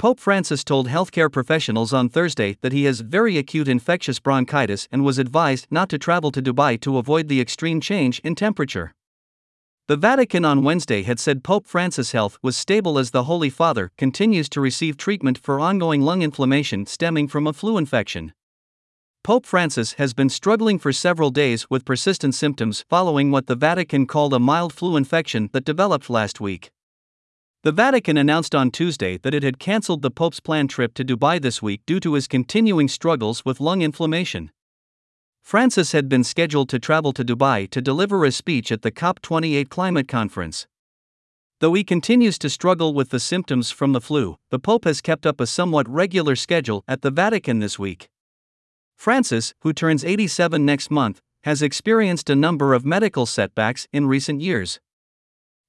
Pope Francis told healthcare professionals on Thursday that he has very acute infectious bronchitis and was advised not to travel to Dubai to avoid the extreme change in temperature. The Vatican on Wednesday had said Pope Francis' health was stable as the Holy Father continues to receive treatment for ongoing lung inflammation stemming from a flu infection. Pope Francis has been struggling for several days with persistent symptoms following what the Vatican called a mild flu infection that developed last week. The Vatican announced on Tuesday that it had cancelled the Pope's planned trip to Dubai this week due to his continuing struggles with lung inflammation. Francis had been scheduled to travel to Dubai to deliver a speech at the COP28 climate conference. Though he continues to struggle with the symptoms from the flu, the Pope has kept up a somewhat regular schedule at the Vatican this week. Francis, who turns 87 next month, has experienced a number of medical setbacks in recent years.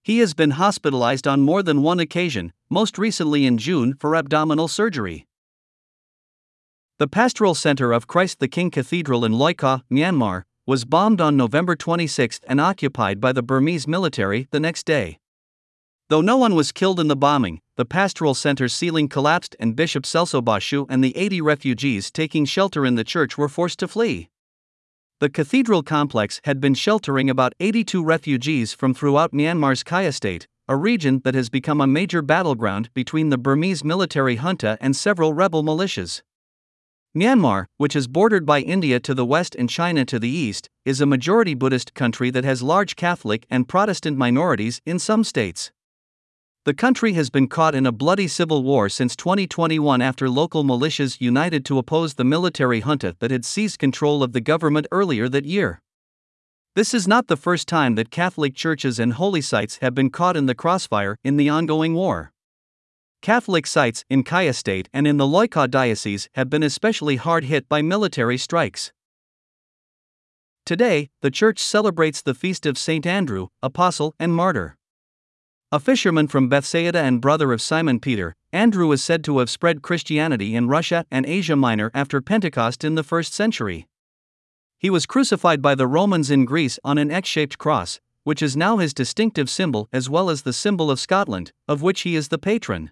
He has been hospitalized on more than one occasion, most recently in June for abdominal surgery. The Pastoral Center of Christ the King Cathedral in Loikaw, Myanmar, was bombed on November 26 and occupied by the Burmese military the next day. Though no one was killed in the bombing, the pastoral center's ceiling collapsed and Bishop Celso Ba Shwe and the 80 refugees taking shelter in the church were forced to flee. The cathedral complex had been sheltering about 82 refugees from throughout Myanmar's Kayah state, a region that has become a major battleground between the Burmese military junta and several rebel militias. Myanmar, which is bordered by India to the west and China to the east, is a majority Buddhist country that has large Catholic and Protestant minorities in some states. The country has been caught in a bloody civil war since 2021 after local militias united to oppose the military junta that had seized control of the government earlier that year. This is not the first time that Catholic churches and holy sites have been caught in the crossfire in the ongoing war. Catholic sites in Kayah State and in the Loikaw Diocese have been especially hard hit by military strikes. Today, the church celebrates the feast of St. Andrew, Apostle and Martyr. A fisherman from Bethsaida and brother of Simon Peter, Andrew is said to have spread Christianity in Russia and Asia Minor after Pentecost in the first century. He was crucified by the Romans in Greece on an X shaped cross, which is now his distinctive symbol as well as the symbol of Scotland, of which he is the patron.